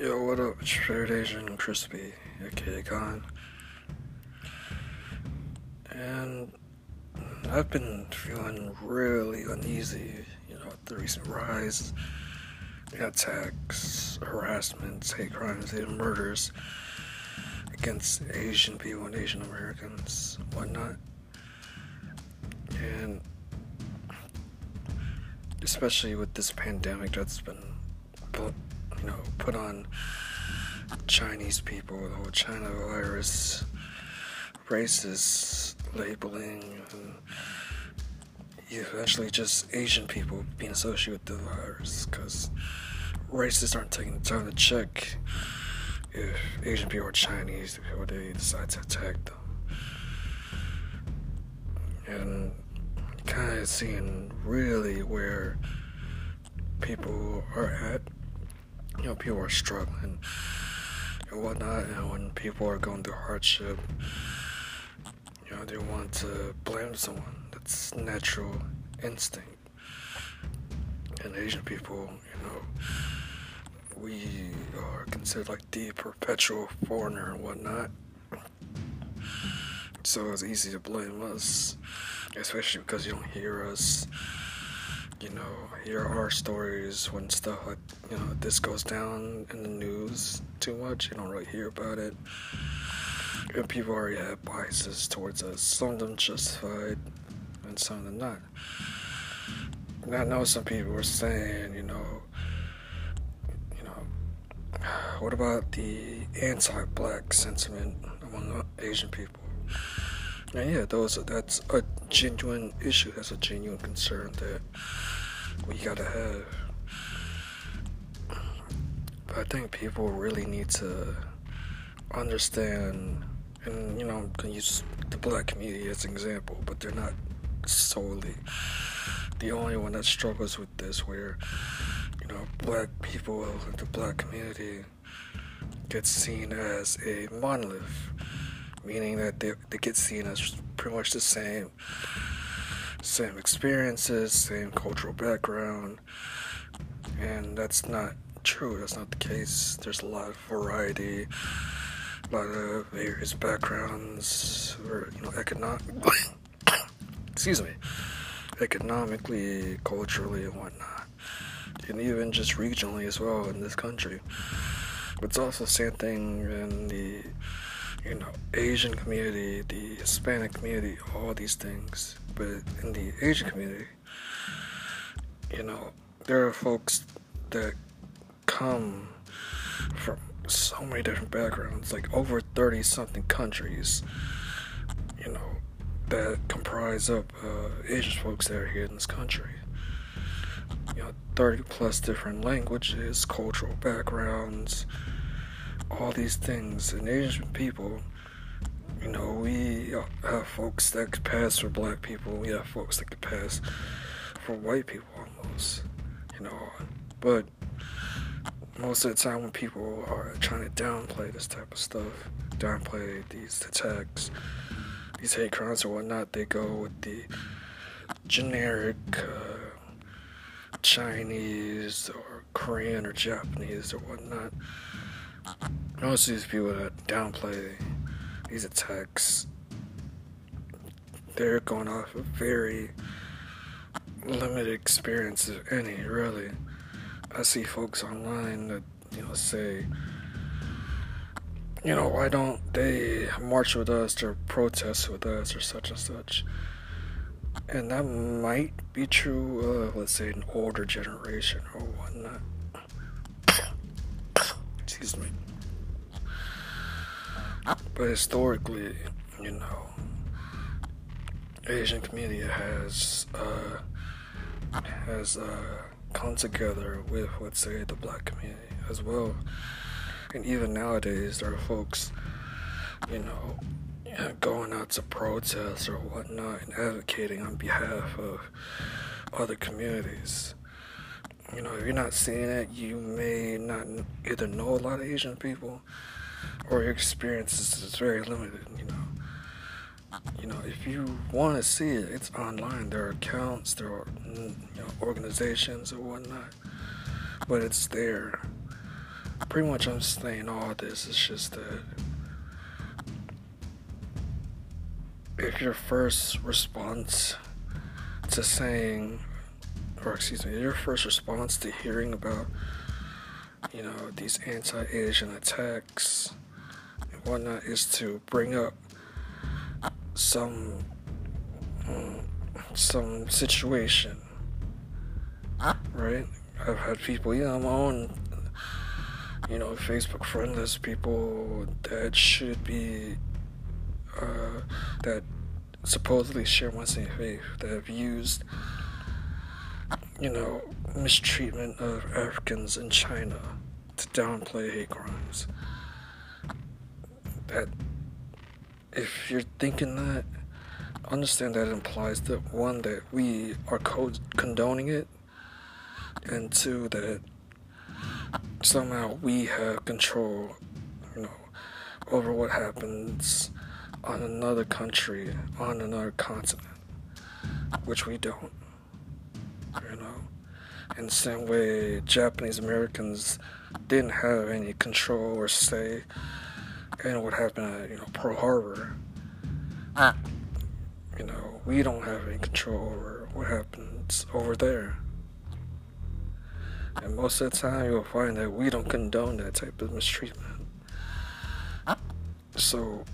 Yo, what up? It's Asian Crispy, aka Khan. And I've been feeling really uneasy, you know, the recent rise in attacks, harassments, hate crimes, even murders against Asian people and Asian Americans, whatnot. And especially with this pandemic that's been put, you know, put on Chinese people, the whole China virus, racist labeling, and eventually just Asian people being associated with the virus, because racists aren't taking the time to check if Asian people are Chinese before they decide to attack them. And kind of seeing really where people are at. You know, people are struggling and whatnot, and when people are going through hardship, you know, they want to blame someone. That's natural instinct. And Asian people, you know, we are considered like the perpetual foreigner and whatnot. So it's easy to blame us, especially because you don't hear us, you know, hear our stories when stuff like, you know, this goes down in the news too much. You don't really hear about it. And people already have biases towards us, some of them justified and some of them not. And I know some people are saying, you know, you know, what about the anti-black sentiment among Asian people? And yeah, those that's a genuine issue. That's a genuine concern that we gotta have. But I think people really need to understand, and you know, I'm gonna use the black community as an example, but they're not solely the only one that struggles with this. Where you know, black people, the black community, gets seen as a monolith meaning that they, they get seen as pretty much the same same experiences same cultural background. And that's not true. That's not the case. There's a lot of variety a lot of various backgrounds or you know economic excuse me economically culturally and whatnot. And even just regionally as well in this country. But it's also the same thing in the you know, Asian community, the Hispanic community, all these things. But in the Asian community, you know, there are folks that come from so many different backgrounds, like over 30 something countries, you know, that comprise of uh, Asian folks that are here in this country. You know, 30 plus different languages, cultural backgrounds, all these things. And Asian people, you know, we have folks that could pass for black people. We have folks that could pass for white people almost, you know. But most of the time, when people are trying to downplay this type of stuff, downplay these attacks, these hate crimes or whatnot, they go with the generic uh, Chinese or Korean or Japanese or whatnot. Most of these people that downplay these attacks, they're going off a very limited experience, if any, really. I see folks online that, you know, say, you know, why don't they march with us or protest with us or such and such? And that might be true of, let's say, an older generation or whatnot. Excuse me. But historically, you know, Asian community has uh, has uh, come together with, let's say, the black community as well. And even nowadays, there are folks, you know, going out to protest or whatnot and advocating on behalf of other communities. You know, if you're not seeing it, you may not either know a lot of Asian people or your experiences is very limited, you know. You know, if you want to see it, it's online. There are accounts, there are mm, you know, organizations or whatnot, but it's there. pretty much I'm saying all this is just that if your first response to saying, or excuse me, your first response to hearing about, you know, these anti Asian attacks and whatnot is to bring up some um, some situation, right? I've had people, you know, my own, you know, Facebook friend list people that should be, uh, that supposedly share my same faith that have used, you know, mistreatment of Africans in China to downplay hate crimes. That if you're thinking that, understand that implies that one that we are co- condoning it, and two that somehow we have control, you know, over what happens on another country, on another continent, which we don't. You know, in the same way, Japanese Americans didn't have any control or say in what happened at you know Pearl Harbor. Ah. You know, we don't have any control over what happens over there. And most of the time, you'll find that we don't condone that type of mistreatment. Ah. So,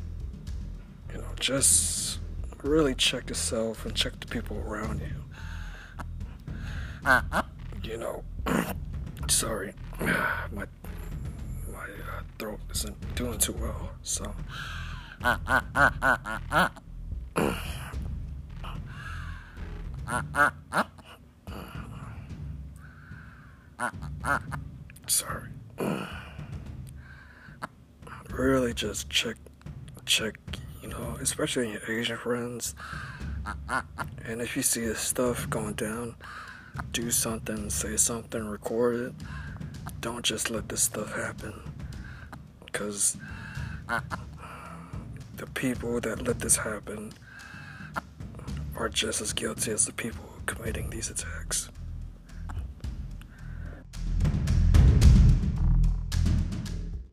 you know, just really check yourself and check the people around you. You know, sorry, my my uh, throat isn't doing too well, so. Sorry. really just check check, you know, especially your Asian friends. And if you see this stuff going down, do something, say something, record it. Don't just let this stuff happen. Because um, the people that let this happen are just as guilty as the people committing these attacks.